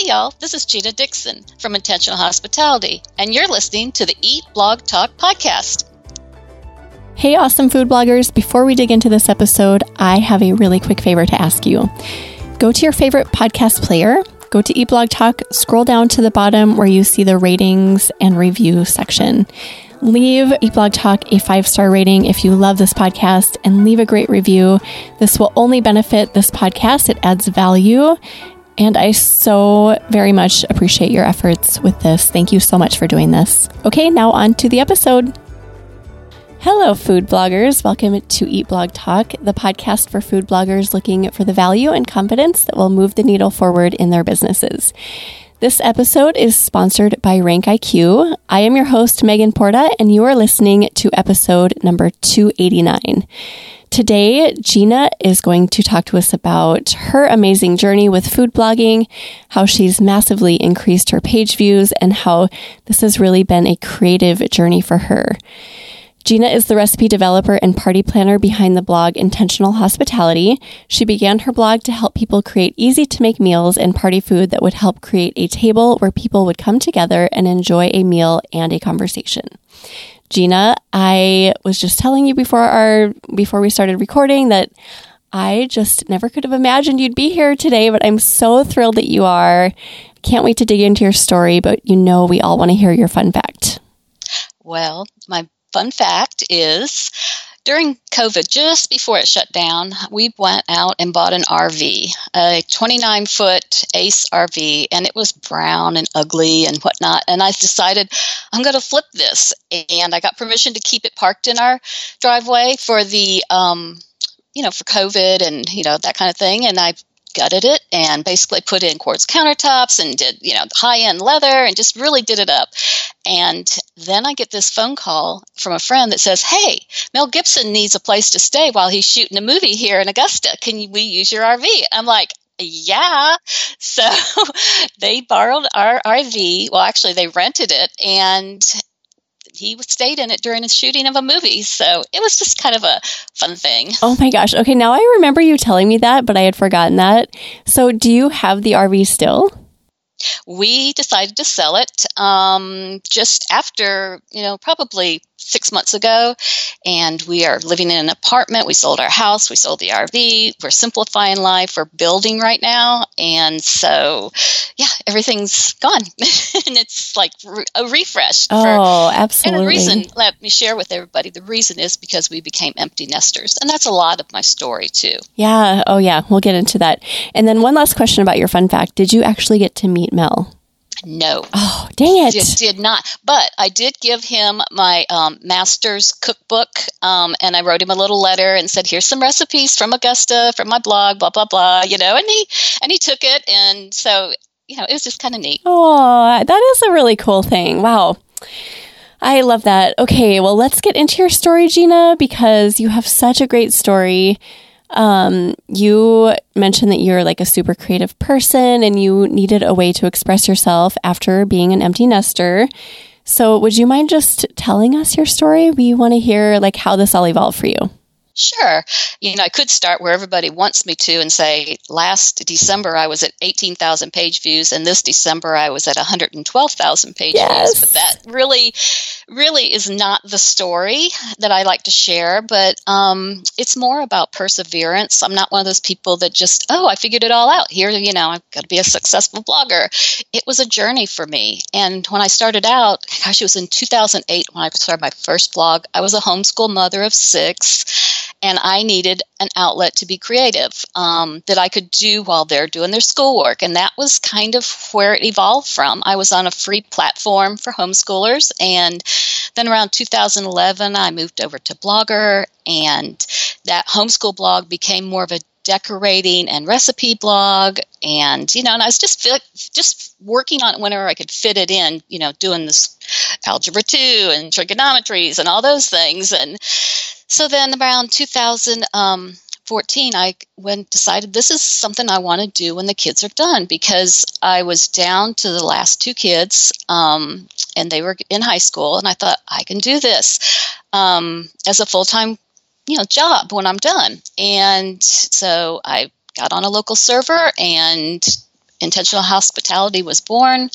Hey, y'all, this is Gina Dixon from Intentional Hospitality, and you're listening to the Eat Blog Talk podcast. Hey, awesome food bloggers. Before we dig into this episode, I have a really quick favor to ask you. Go to your favorite podcast player, go to Eat Blog Talk, scroll down to the bottom where you see the ratings and review section. Leave Eat Blog Talk a five star rating if you love this podcast and leave a great review. This will only benefit this podcast, it adds value. And I so very much appreciate your efforts with this. Thank you so much for doing this. Okay, now on to the episode. Hello, food bloggers. Welcome to Eat Blog Talk, the podcast for food bloggers looking for the value and confidence that will move the needle forward in their businesses. This episode is sponsored by Rank IQ. I am your host, Megan Porta, and you are listening to episode number 289. Today, Gina is going to talk to us about her amazing journey with food blogging, how she's massively increased her page views, and how this has really been a creative journey for her. Gina is the recipe developer and party planner behind the blog Intentional Hospitality. She began her blog to help people create easy to make meals and party food that would help create a table where people would come together and enjoy a meal and a conversation. Gina, I was just telling you before our before we started recording that I just never could have imagined you'd be here today, but I'm so thrilled that you are. Can't wait to dig into your story, but you know we all want to hear your fun fact. Well, my fun fact is during COVID, just before it shut down, we went out and bought an RV, a 29 foot Ace RV, and it was brown and ugly and whatnot. And I decided I'm going to flip this. And I got permission to keep it parked in our driveway for the, um, you know, for COVID and, you know, that kind of thing. And I gutted it and basically put in quartz countertops and did, you know, high end leather and just really did it up. And then I get this phone call from a friend that says, Hey, Mel Gibson needs a place to stay while he's shooting a movie here in Augusta. Can we use your RV? I'm like, yeah. So they borrowed our RV. Well, actually, they rented it and he stayed in it during the shooting of a movie. So it was just kind of a fun thing. Oh my gosh. Okay, now I remember you telling me that, but I had forgotten that. So do you have the RV still? We decided to sell it um, just after, you know, probably six months ago, and we are living in an apartment. We sold our house, we sold the RV. We're simplifying life. We're building right now, and so yeah, everything's gone, and it's like a refresh. Oh, for, absolutely. And the reason, let me share with everybody, the reason is because we became empty nesters, and that's a lot of my story too. Yeah. Oh, yeah. We'll get into that. And then one last question about your fun fact: Did you actually get to meet Mel? No. Oh, dang it. Just did not. But I did give him my um, master's cookbook, um, and I wrote him a little letter and said, "Here's some recipes from Augusta, from my blog, blah blah blah." You know, and he and he took it, and so you know, it was just kind of neat. Oh, that is a really cool thing. Wow. I love that. Okay, well, let's get into your story, Gina, because you have such a great story. Um, you mentioned that you're like a super creative person and you needed a way to express yourself after being an empty nester. So, would you mind just telling us your story? We want to hear like how this all evolved for you. Sure. You know, I could start where everybody wants me to and say last December I was at 18,000 page views and this December I was at 112,000 page yes. views. But that really, really is not the story that I like to share, but um, it's more about perseverance. I'm not one of those people that just, oh, I figured it all out. Here, you know, I've got to be a successful blogger. It was a journey for me. And when I started out, gosh, it was in 2008 when I started my first blog. I was a homeschool mother of six and I needed an outlet to be creative um, that I could do while they're doing their schoolwork. And that was kind of where it evolved from. I was on a free platform for homeschoolers. And then around 2011, I moved over to Blogger, and that homeschool blog became more of a decorating and recipe blog. And you know and i was just just working on it whenever i could fit it in you know doing this algebra 2 and trigonometries and all those things. And so then around 2014, I went decided this is something I want to do when the kids are done because I was down to the last two kids um, and they were in high school, and I thought I can do this um, as a full time you know job when I'm done. And so I got on a local server and intentional hospitality was born.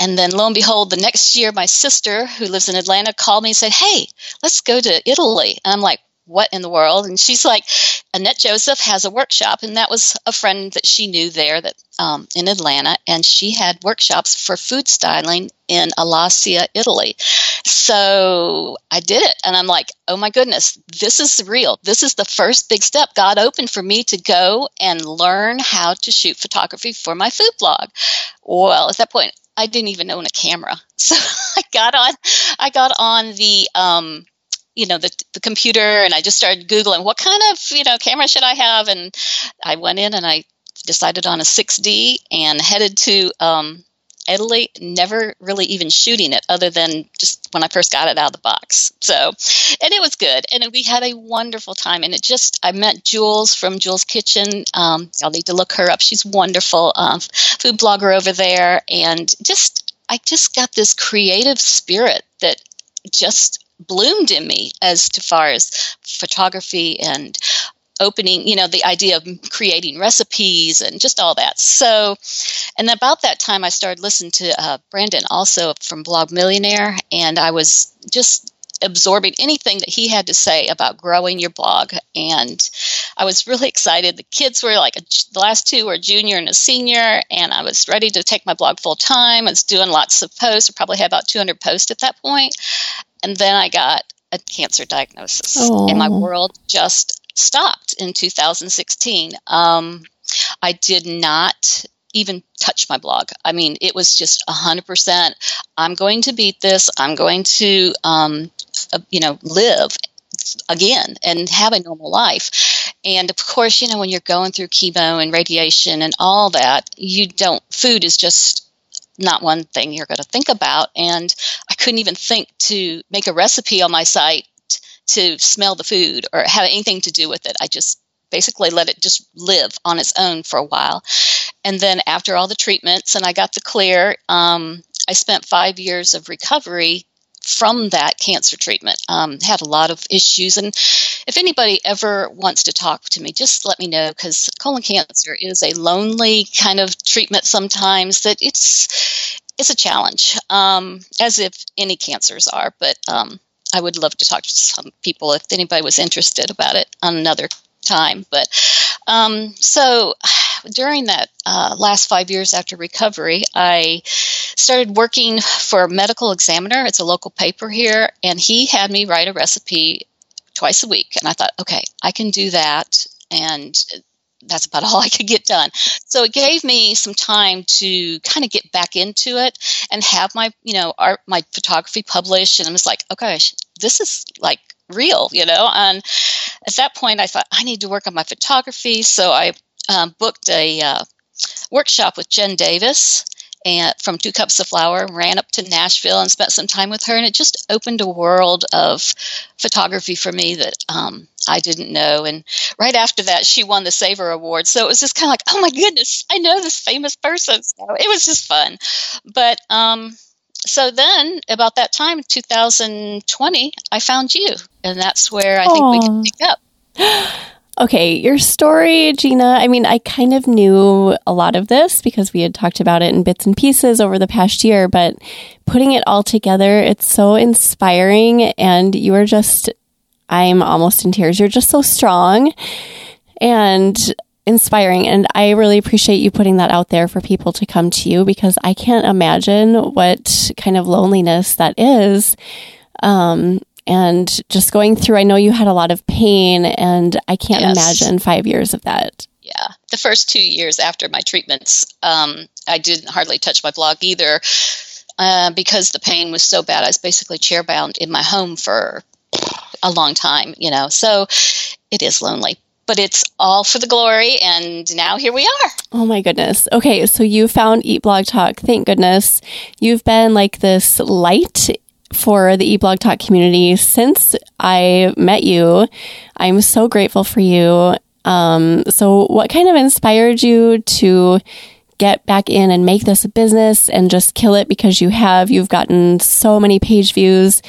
And then lo and behold, the next year, my sister, who lives in Atlanta, called me and said, Hey, let's go to Italy. And I'm like, what in the world? And she's like, Annette Joseph has a workshop, and that was a friend that she knew there that um, in Atlanta, and she had workshops for food styling in Alasia, Italy. So I did it, and I'm like, oh my goodness, this is real. This is the first big step God opened for me to go and learn how to shoot photography for my food blog. Well, at that point, I didn't even own a camera, so I got on. I got on the um, you know the, the computer and i just started googling what kind of you know camera should i have? And i went in and i decided on a 6d and headed to um, italy never really even shooting it other than just when i first got it out of the box. So and it was good and we had a wonderful time and it just i met jules from jules kitchen um, y'all need to look her up she's wonderful um, food blogger over there and just i just got this creative spirit that just bloomed in me as to far as photography and opening you know the idea of creating recipes and just all that. So and about that time i started listening to uh, brandon also from Blogging Millionaire and i was just absorbing anything that he had to say about growing your blog and i was really excited the kids were like a, the last two were junior and a senior and i was ready to take my blog full time i was doing lots of posts i probably had about 200 posts at that point. and then I got a cancer diagnosis, Aww. and my world just stopped in 2016. Um, I did not even touch my blog. I mean, it was just 100%. I'm going to beat this. I'm going to, um, you know, live again and have a normal life. And of course, you know, when you're going through chemo and radiation and all that, you don't, food is just not one thing you're going to think about. And I couldn't even think to make a recipe on my site to smell the food or have anything to do with it. I just basically let it just live on its own for a while. And then after all the treatments and I got the clear, um, I spent five years of recovery from that cancer treatment. Um, had a lot of issues, and if anybody ever wants to talk to me, just let me know because colon cancer is a lonely kind of treatment sometimes that it's it's a challenge, um, as if any cancers are. But um, I would love to talk to some people if anybody was interested about it on another time. But um, so during that uh, last five years after recovery, I started working for a medical examiner. It's a local paper here, and he had me write a recipe twice a week. And I thought, okay, I can do that. And that's about all I could get done. So it gave me some time to kind of get back into it and have my, you know, art, my photography published. And I was like, okay, this is like real, you know. And at that point, I thought I need to work on my photography. So I um, booked a uh, workshop with Jen Davis and from Two Cups of Flour, ran up to Nashville and spent some time with her, and it just opened a world of photography for me that um, I didn't know. And right after that, she won the Saveur Award, so it was just kind of like, oh my goodness, I know this famous person. So it was just fun, but. Um, so then, about that time, 2020, I found you, and that's where I think Aww. we can pick up. Okay, your story, Gina. I mean, I kind of knew a lot of this because we had talked about it in bits and pieces over the past year, but putting it all together, it's so inspiring. And you are just, I'm almost in tears. You're just so strong and inspiring. And I really appreciate you putting that out there for people to come to you because I can't imagine what kind of loneliness that is. Um, and just going through, I know you had a lot of pain, and I can't yes. imagine five years of that. Yeah. The first two years after my treatments, um, I didn't hardly touch my blog either uh, because the pain was so bad. I was basically chair bound in my home for a long time, you know. So it is lonely but it's all for the glory. And now here we are. Oh my goodness. Okay. So you found Eat Blog Talk. Thank goodness. You've been like this light for the Eat Blog Talk community since I met you. I'm so grateful for you. Um, so, what kind of inspired you to get back in and make this a business and just kill it because you have? You've gotten so many page views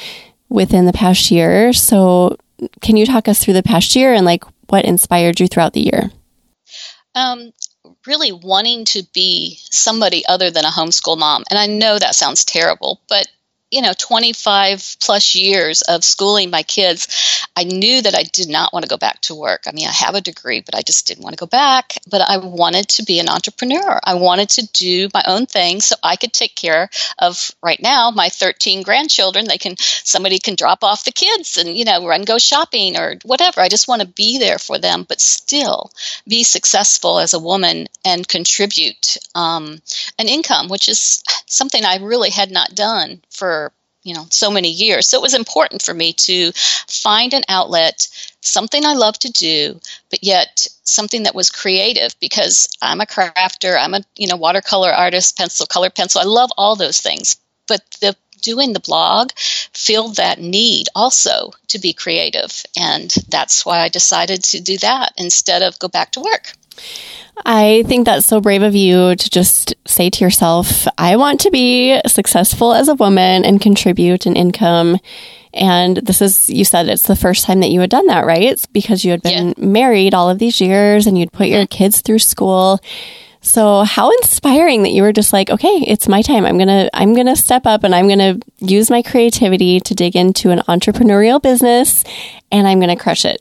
within the past year. So, can you talk us through the past year and like what inspired you throughout the year? Um, really wanting to be somebody other than a homeschool mom. And I know that sounds terrible, but you know 25 plus years of schooling my kids i knew that i did not want to go back to work. I mean i have a degree but i just didn't want to go back. But i wanted to be an entrepreneur. I wanted to do my own thing so i could take care of right now my 13 grandchildren. They can somebody can drop off the kids and you know run go shopping or whatever. I just want to be there for them but still be successful as a woman and contribute um, an income which is something i really had not done for you know so many years. So it was important for me to find an outlet something i love to do but yet something that was creative because i'm a crafter i'm a you know watercolor artist pencil color pencil i love all those things. But the doing the blog filled that need also to be creative and that's why i decided to do that instead of go back to work I think that's so brave of you to just say to yourself, I want to be successful as a woman and contribute an income. And this is, you said it's the first time that you had done that, right? It's because you had been yeah. married all of these years and you'd put your kids through school. So how inspiring that you were just like, okay, it's my time. I'm going to I'm going to step up and I'm going to use my creativity to dig into an entrepreneurial business and I'm going to crush it.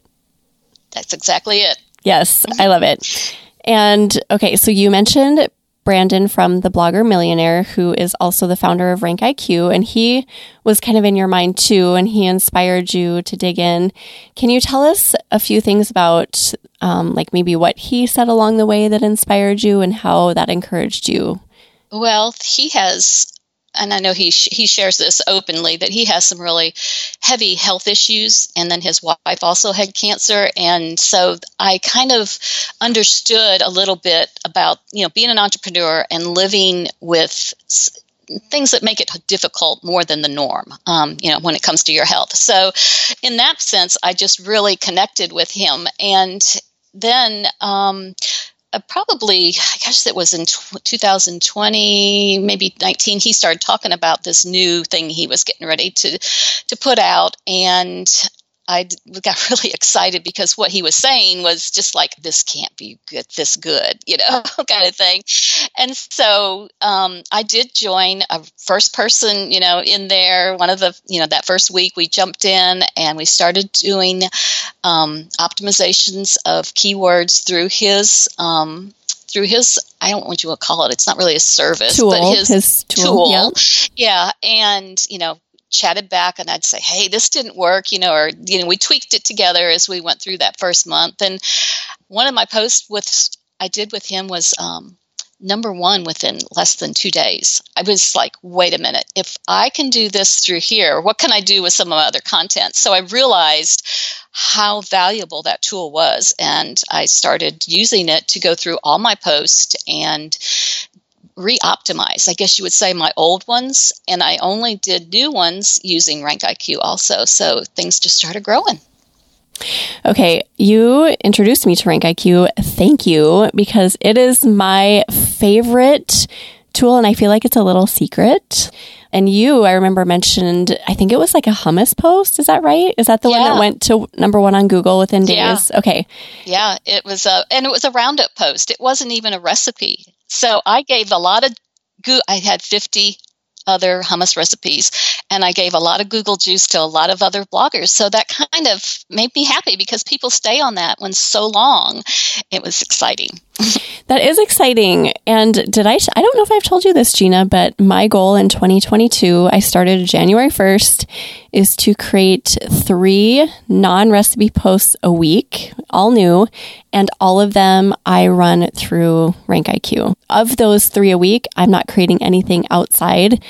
That's exactly it. Yes, I love it. And okay, so you mentioned Brandon from the Blogging Millionaire, who is also the founder of Rank IQ, and he was kind of in your mind too, and he inspired you to dig in. Can you tell us a few things about, um, like maybe what he said along the way that inspired you and how that encouraged you? Well, he has and I know he sh- he shares this openly that he has some really heavy health issues, and then his wife also had cancer, and so I kind of understood a little bit about you know being an entrepreneur and living with things that make it difficult more than the norm um, you know when it comes to your health. So in that sense i just really connected with him and then um, uh, probably, I guess it was in t- 2020, maybe 19, he started talking about this new thing he was getting ready to to put out, and I got really excited because what he was saying was just like this can't be good, this good, you know, kind of thing. And so um, I did join a first person, you know, in there. One of the, you know, that first week we jumped in and we started doing um, optimizations of keywords through his um, through his I don't want you to call it. It's not really a service, tool, but his, his tool. tool. Yeah. yeah. And, you know, chatted back and I'd say, hey, this didn't work, you know, or, you know, we tweaked it together as we went through that first month. And one of my posts with I did with him was um, number one within less than two days. I was like, wait a minute, if I can do this through here, what can I do with some of my other content? So I realized how valuable that tool was. And I started using it to go through all my posts and re-optimize i guess you would say my old ones and i only did new ones using rank iq also so things just started growing Okay, you introduced me to Rank IQ. Thank you because it is my favorite tool and I feel like it's a little secret. And you, I remember mentioned, I think it was like a hummus post. Is that right? Is that the yeah. one that went to number one on Google within days? Yeah. Okay. Yeah, it was a, and it was a roundup post. It wasn't even a recipe. So I gave a lot of, I had 50 other hummus recipes. And I gave a lot of Google juice to a lot of other bloggers. So that kind of made me happy because people stay on that one so long. It was exciting. that is exciting. And did I, I don't know if I've told you this, Gina, but my goal in 2022, I started January 1st, is to create three non recipe posts a week, all new. And all of them I run through Rank IQ. Of those three a week, I'm not creating anything outside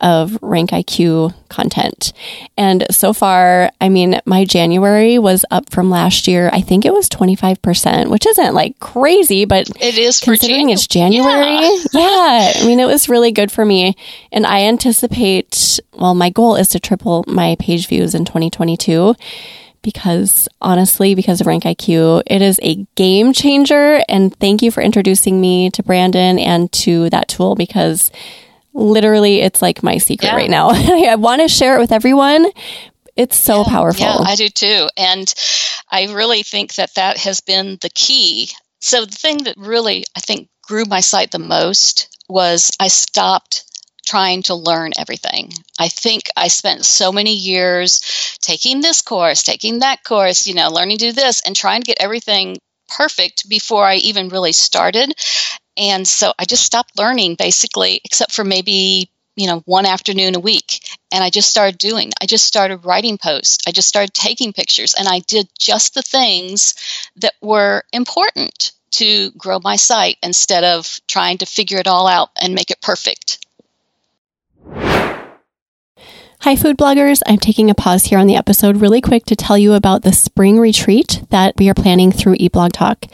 of Rank IQ content. And so far, I mean, my January was up from last year. I think it was 25%, which isn't like crazy, but it is considering it's January. Yeah. yeah. I mean, it was really good for me. And I anticipate, well, my goal is to triple my page views in 2022 because honestly, because of Rank IQ, it is a game changer. And thank you for introducing me to Brandon and to that tool because literally it's like my secret yeah. right now. I want to share it with everyone. It's so yeah, powerful. Yeah, I do too. And I really think that that has been the key So the thing that really I think grew my site the most was I stopped trying to learn everything. I think I spent so many years taking this course, taking that course, you know, learning to do this and trying to get everything perfect before I even really started. And so I just stopped learning basically, except for maybe, you know, one afternoon a week. And I just started doing, I just started writing posts. I just started taking pictures and I did just the things that were important to grow my site instead of trying to figure it all out and make it perfect. Hi, food bloggers. I'm taking a pause here on the episode really quick to tell you about the spring retreat that we are planning through Eat Blog Talk.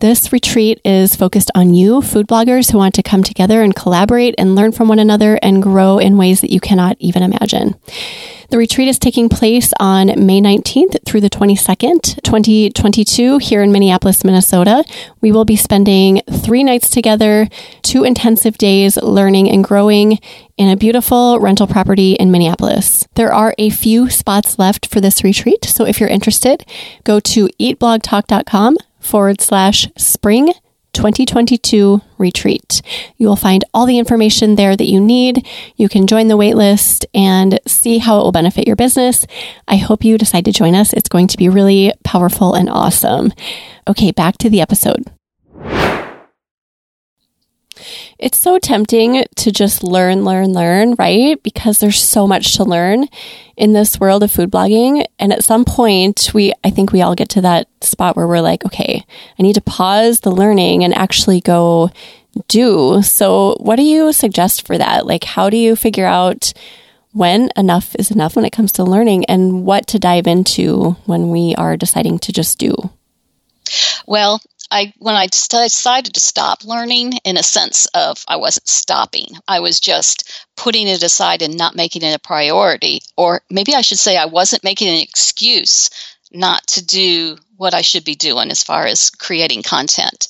This retreat is focused on you, food bloggers who want to come together and collaborate and learn from one another and grow in ways that you cannot even imagine. The retreat is taking place on May 19th through the 22nd, 2022, here in Minneapolis, Minnesota. We will be spending three nights together, two intensive days learning and growing in a beautiful rental property in Minneapolis. There are a few spots left for this retreat, so if you're interested, go to eatblogtalk.com forward slash spring 2022 retreat. You will find all the information there that you need. You can join the waitlist and see how it will benefit your business. I hope you decide to join us. It's going to be really powerful and awesome. Okay, back to the episode. It's so tempting to just learn, learn, learn, right? Because there's so much to learn in this world of food blogging. And at some point, we, I think we all get to that spot where we're like, okay, I need to pause the learning and actually go do. So what do you suggest for that? Like, how do you figure out when enough is enough when it comes to learning and what to dive into when we are deciding to just do? Well, I when I decided to stop learning, in a sense of I wasn't stopping, I was just putting it aside and not making it a priority, or maybe I should say I wasn't making an excuse not to do what I should be doing as far as creating content.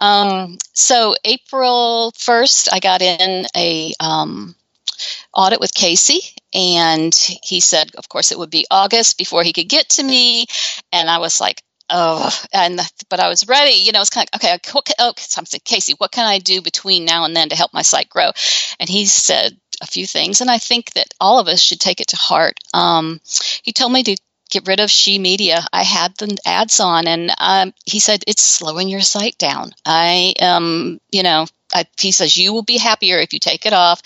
Um, so April first, I got in a um, audit with Casey, and he said, of course, it would be August before he could get to me, and I was like, oh, and but I was ready. You know, it's kind of okay. What can, oh, so I'm Casey, what can I do between now and then to help my site grow? And he said a few things, and I think that all of us should take it to heart. Um, he told me to get rid of she media. I had the ads on, and um, he said it's slowing your site down. I um, you know, I, he says you will be happier if you take it off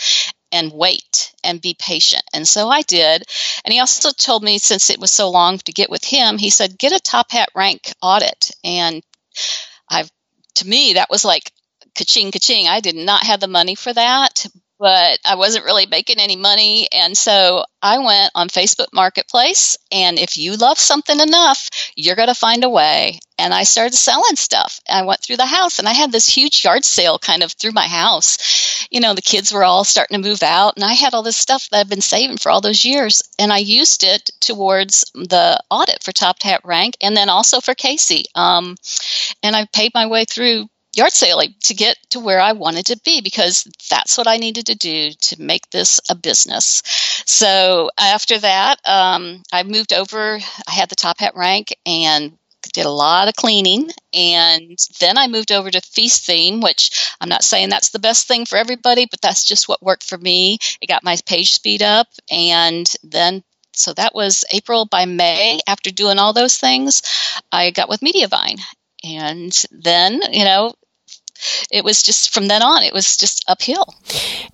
and wait and be patient. And so I did. And he also told me, since it was so long to get with him, he said, get a top hat rank audit. And I've, to me, that was like ka-ching, ka-ching. I did not have the money for that, but I wasn't really making any money. And so I went on Facebook Marketplace. And if you love something enough, you're going to find a way. And I started selling stuff. I went through the house and I had this huge yard sale kind of through my house. You know, the kids were all starting to move out. And I had all this stuff that I've been saving for all those years. And I used it towards the audit for Top Hat Rank and then also for Casey. Um, and I paid my way through yard sailing to get to where I wanted to be because that's what I needed to do to make this a business. So after that, um, I moved over. I had the top hat rank and did a lot of cleaning. And then I moved over to Feast Theme, which I'm not saying that's the best thing for everybody, but that's just what worked for me. It got my page speed up. And then so that was April by May. After doing all those things, I got with Mediavine. And then, you know, it was just from then on, it was just uphill.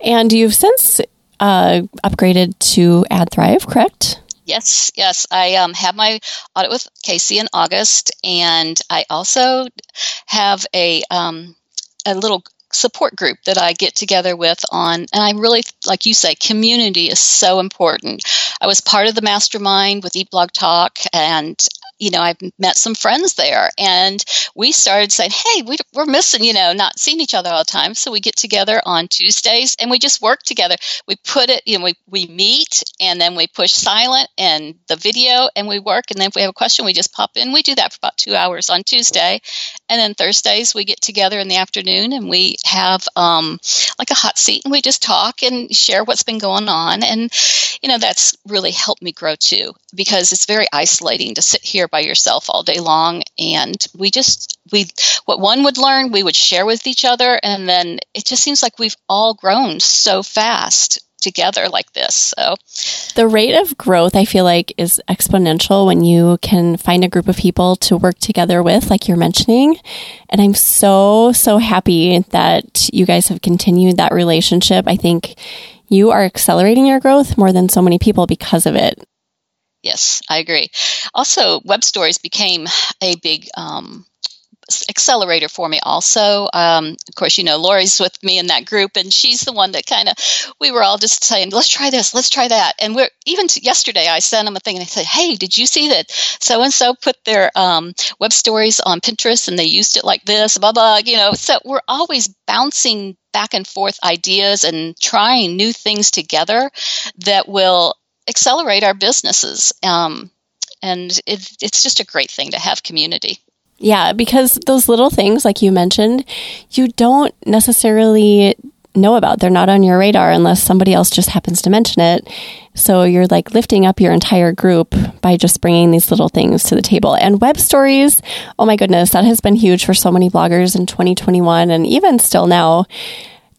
And you've since uh, upgraded to AdThrive, correct? Yes, yes. I um, have my audit with Casey in August, and I also have a um, a little support group that I get together with on, and I really, like you say, community is so important. I was part of the mastermind with Eat Blog Talk, and you know, I've met some friends there, and we started saying, "Hey, we, are missing, you know, not seeing each other all the time." So we get together on Tuesdays, and we just work together. We put it, you know, we we meet, and then we push silent and the video, and we work. And then if we have a question, we just pop in. We do that for about two hours on Tuesday, and then Thursdays we get together in the afternoon, and we have um, like a hot seat and we just talk and share what's been going on. And, you know, that's really helped me grow too because it's very isolating to sit here by yourself all day long. And we just, we, what one would learn, we would share with each other. And then it just seems like we've all grown so fast together like this. So the rate of growth I feel like is exponential when you can find a group of people to work together with like you're mentioning. And I'm so so happy that you guys have continued that relationship. I think you are accelerating your growth more than so many people because of it. Yes, I agree. Also, web stories became a big um, accelerator for me also. Um, of course you know lori's with me in that group and she's the one that kind of we were all just saying let's try this let's try that. And we're even yesterday i sent them a thing and i said hey did you see that so and so put their um, web stories on pinterest and they used it like this blah blah you know? So we're always bouncing back and forth ideas and trying new things together that will accelerate our businesses um, and it, it's just a great thing to have community yeah, because those little things, like you mentioned, you don't necessarily know about. They're not on your radar unless somebody else just happens to mention it. So you're like lifting up your entire group by just bringing these little things to the table. And web stories, oh my goodness, that has been huge for so many bloggers in 2021 and even still now.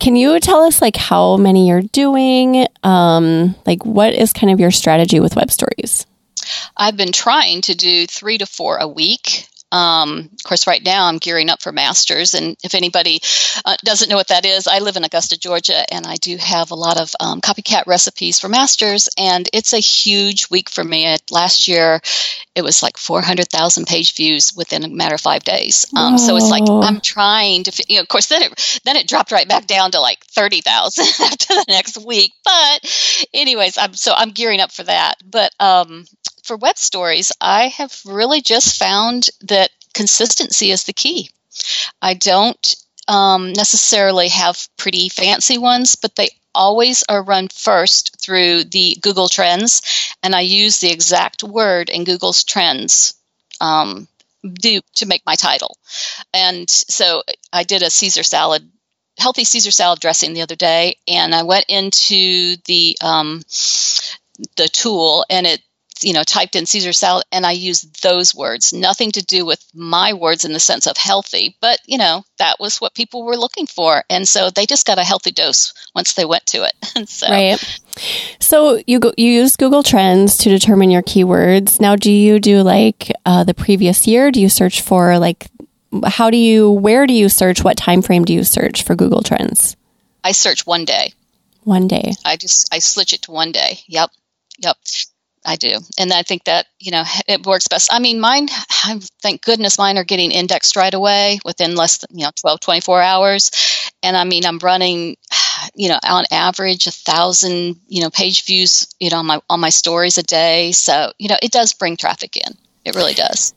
Can you tell us like how many you're doing? Um, like what is kind of your strategy with web stories? I've been trying to do three to four a week. Um, of course, right now I'm gearing up for masters, and if anybody uh, doesn't know what that is, I live in Augusta, Georgia, and I do have a lot of um, copycat recipes for masters, and it's a huge week for me. Last year, it was like 400,000 page views within a matter of five days. Um, so it's like I'm trying to, you know, of course, then it then it dropped right back down to like 30,000 after the next week. But, anyways, I'm so I'm gearing up for that. But um, for web stories, I have really just found that consistency is the key. I don't um, necessarily have pretty fancy ones, but they always are run first through the Google Trends, and I use the exact word in Google's Trends um, do to make my title. And so I did a Caesar salad, healthy Caesar salad dressing the other day, and I went into the um, the tool, and it you know, typed in Caesar salad and I used those words, nothing to do with my words in the sense of healthy, but you know, that was what people were looking for. And so they just got a healthy dose once they went to it. so, right. So you go, you use Google Trends to determine your keywords. Now, do you do like uh, the previous year? Do you search for like how do you where do you search? What time frame do you search for Google Trends? I search one day. One day. I just I switch it to one day. Yep. Yep. I do. And I think that, you know, it works best. I mean, mine, I, thank goodness mine are getting indexed right away within less than, you know, 12, 24 hours. And I mean, I'm running, you know, on average a thousand, you know, page views, you know, on my, on my stories a day. So, you know, it does bring traffic in. It really does.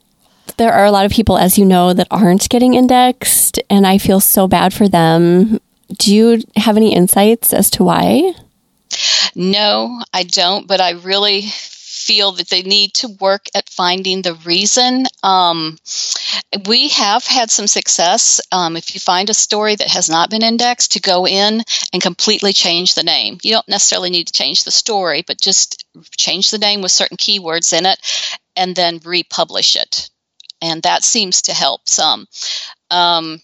There are a lot of people, as you know, that aren't getting indexed, and I feel so bad for them. Do you have any insights as to why? No, I don't, but I really feel that they need to work at finding the reason. Um, we have had some success. Um, if you find a story that has not been indexed, to go in and completely change the name. You don't necessarily need to change the story, but just change the name with certain keywords in it and then republish it. And that seems to help some. Um,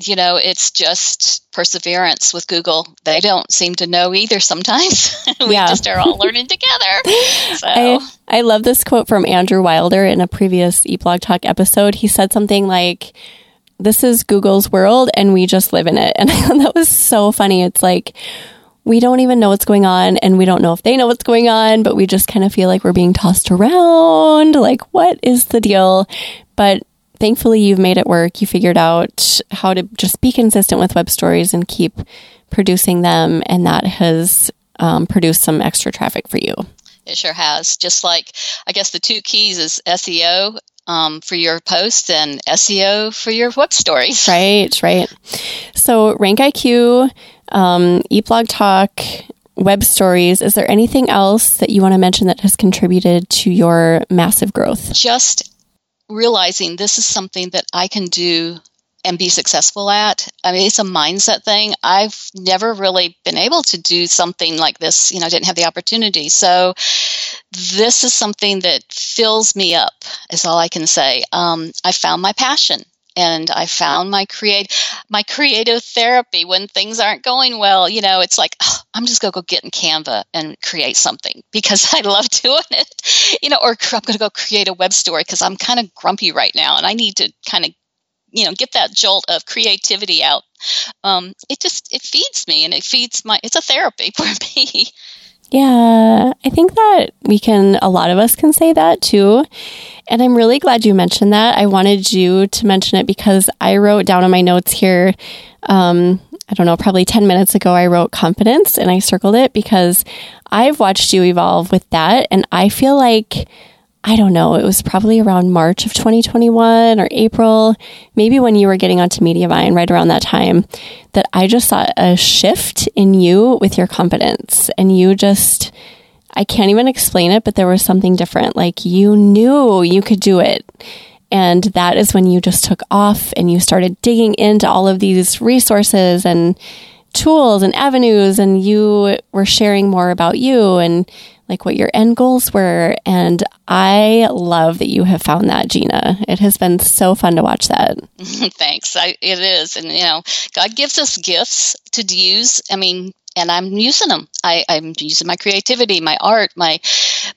you know, it's just perseverance with Google. They don't seem to know either sometimes. we yeah. just are all learning together. So. I, I love this quote from Andrew Wilder in a previous Eat Blog Talk episode. He said something like, This is Google's world and we just live in it. And that was so funny. It's like, we don't even know what's going on and we don't know if they know what's going on, but we just kind of feel like we're being tossed around. Like, what is the deal? But thankfully you've made it work. You figured out how to just be consistent with web stories and keep producing them. And that has um, produced some extra traffic for you. It sure has. Just like, I guess the two keys is SEO um, for your posts and SEO for your web stories. Right, right. So, Rank IQ, um, Eat Blog Talk, web stories. Is there anything else that you want to mention that has contributed to your massive growth? Just realizing this is something that I can do and be successful at. I mean, it's a mindset thing. I've never really been able to do something like this. You know, I didn't have the opportunity. So this is something that fills me up, is all I can say. Um, I found my passion and I found my create my creative therapy when things aren't going well. You know, it's like oh, I'm just gonna go get in Canva and create something because I love doing it. You know, or I'm gonna go create a web story because I'm kind of grumpy right now and I need to kind of you know get that jolt of creativity out. Um, it just it feeds me and it feeds my it's a therapy for me. Yeah, I think that we can, a lot of us can say that too. And I'm really glad you mentioned that. I wanted you to mention it because I wrote down in my notes here, um, I don't know, probably 10 minutes ago, I wrote confidence and I circled it because I've watched you evolve with that. And I feel like I don't know, it was probably around March of 2021 or April, maybe when you were getting onto Mediavine right around that time, that I just saw a shift in you with your confidence. And you just, I can't even explain it, but there was something different. Like you knew you could do it. And that is when you just took off and you started digging into all of these resources and tools and avenues, and you were sharing more about you and like what your end goals were. And I love that you have found that, Gina. It has been so fun to watch that. Thanks. I, it is. And, you know, God gives us gifts to use. I mean, and I'm using them. I, am using my creativity, my art, my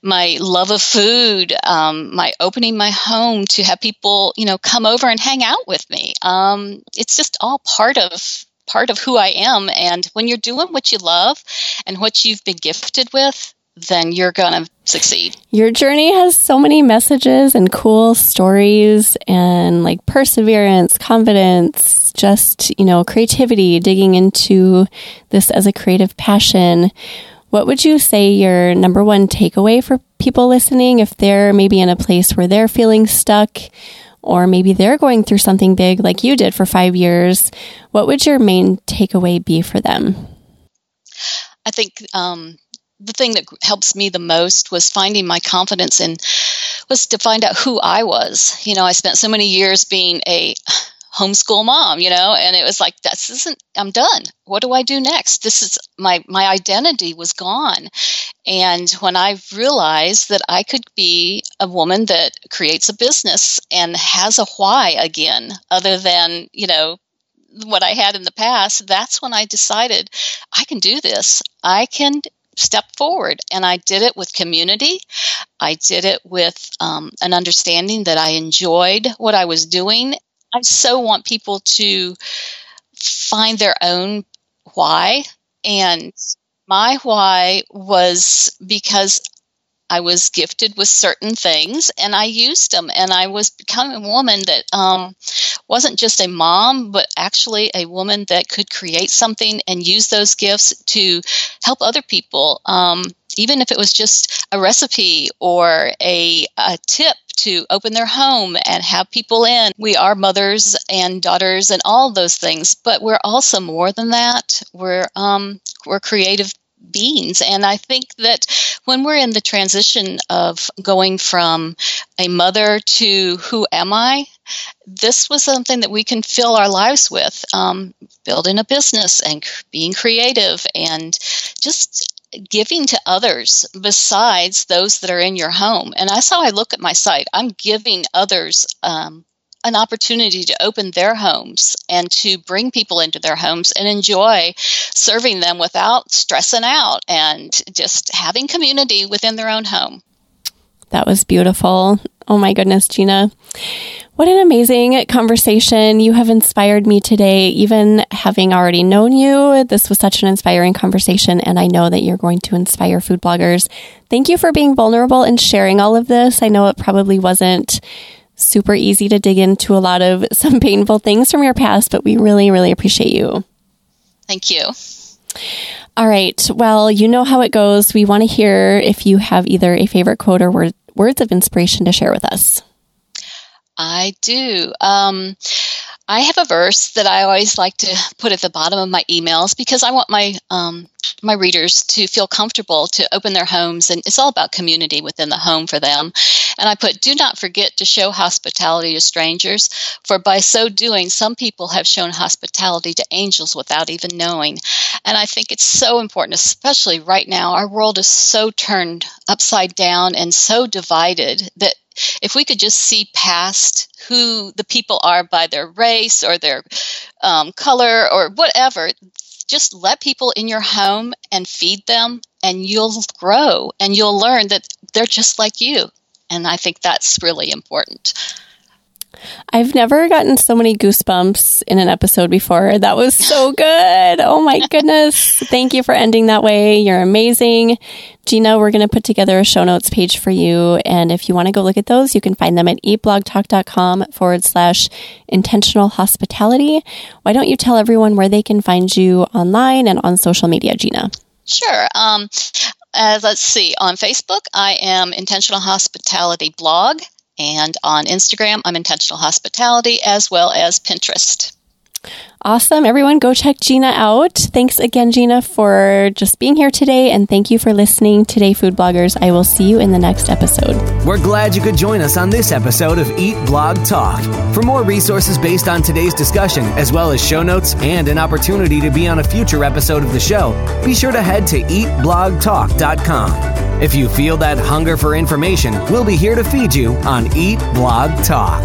my love of food, um, my opening my home to have people, you know, come over and hang out with me. Um, it's just all part of part of who I am. And when you're doing what you love and what you've been gifted with, then you're going to succeed. Your journey has so many messages and cool stories and like perseverance, confidence, just, you know, creativity, digging into this as a creative passion. What would you say your number one takeaway for people listening if they're maybe in a place where they're feeling stuck or maybe they're going through something big like you did for five years? What would your main takeaway be for them? I think um, the thing that helps me the most was finding my confidence in was to find out who I was. You know, I spent so many years being a homeschool mom, you know, and it was like this isn't I'm done. What do I do next? This is my my identity was gone. And when I realized that I could be a woman that creates a business and has a why again other than, you know, what I had in the past, that's when I decided I can do this. I can step forward. And I did it with community. I did it with um, an understanding that I enjoyed what I was doing. I so want people to find their own why. And my why was because I was gifted with certain things and I used them. And I was becoming a woman that um, wasn't just a mom, but actually a woman that could create something and use those gifts to help other people. Um, even if it was just a recipe or a, a tip to open their home and have people in. We are mothers and daughters and all those things, but we're also more than that. We're um, we're creative beings. And I think that when we're in the transition of going from a mother to who am I, this was something that we can fill our lives with um, building a business and being creative and just giving to others besides those that are in your home. And that's how I look at my site. I'm giving others um, an opportunity to open their homes and to bring people into their homes and enjoy serving them without stressing out and just having community within their own home. That was beautiful. Oh my goodness, Gina. What an amazing conversation. You have inspired me today, even having already known you. This was such an inspiring conversation, and I know that you're going to inspire food bloggers. Thank you for being vulnerable and sharing all of this. I know it probably wasn't super easy to dig into a lot of some painful things from your past, but we really, really appreciate you. Thank you. All right. Well, you know how it goes. We want to hear if you have either a favorite quote or word, words of inspiration to share with us. I do. Um, I have a verse that I always like to put at the bottom of my emails because I want my um, my readers to feel comfortable to open their homes, and it's all about community within the home for them. And I put, "Do not forget to show hospitality to strangers, for by so doing, some people have shown hospitality to angels without even knowing." And I think it's so important, especially right now. Our world is so turned upside down and so divided that if we could just see past who the people are by their race or their um, color or whatever, just let people in your home and feed them, and you'll grow and you'll learn that they're just like you. And I think that's really important. I've never gotten so many goosebumps in an episode before. That was so good. Oh my goodness. Thank you for ending that way. You're amazing. Gina, we're going to put together a show notes page for you. And if you want to go look at those, you can find them at eatblogtalk.com forward slash intentional hospitality. Why don't you tell everyone where they can find you online and on social media, Gina? Sure. Um, uh, let's see. On Facebook, I am Intentional Hospitality Blog. And on Instagram, I'm Intentional Hospitality as well as Pinterest. Awesome. Everyone, go check Gina out. Thanks again, Gina, for just being here today. And thank you for listening today, food bloggers. I will see you in the next episode. We're glad you could join us on this episode of Eat Blog Talk. For more resources based on today's discussion, as well as show notes and an opportunity to be on a future episode of the show, be sure to head to eatblogtalk.com. If you feel that hunger for information, we'll be here to feed you on Eat Blog Talk.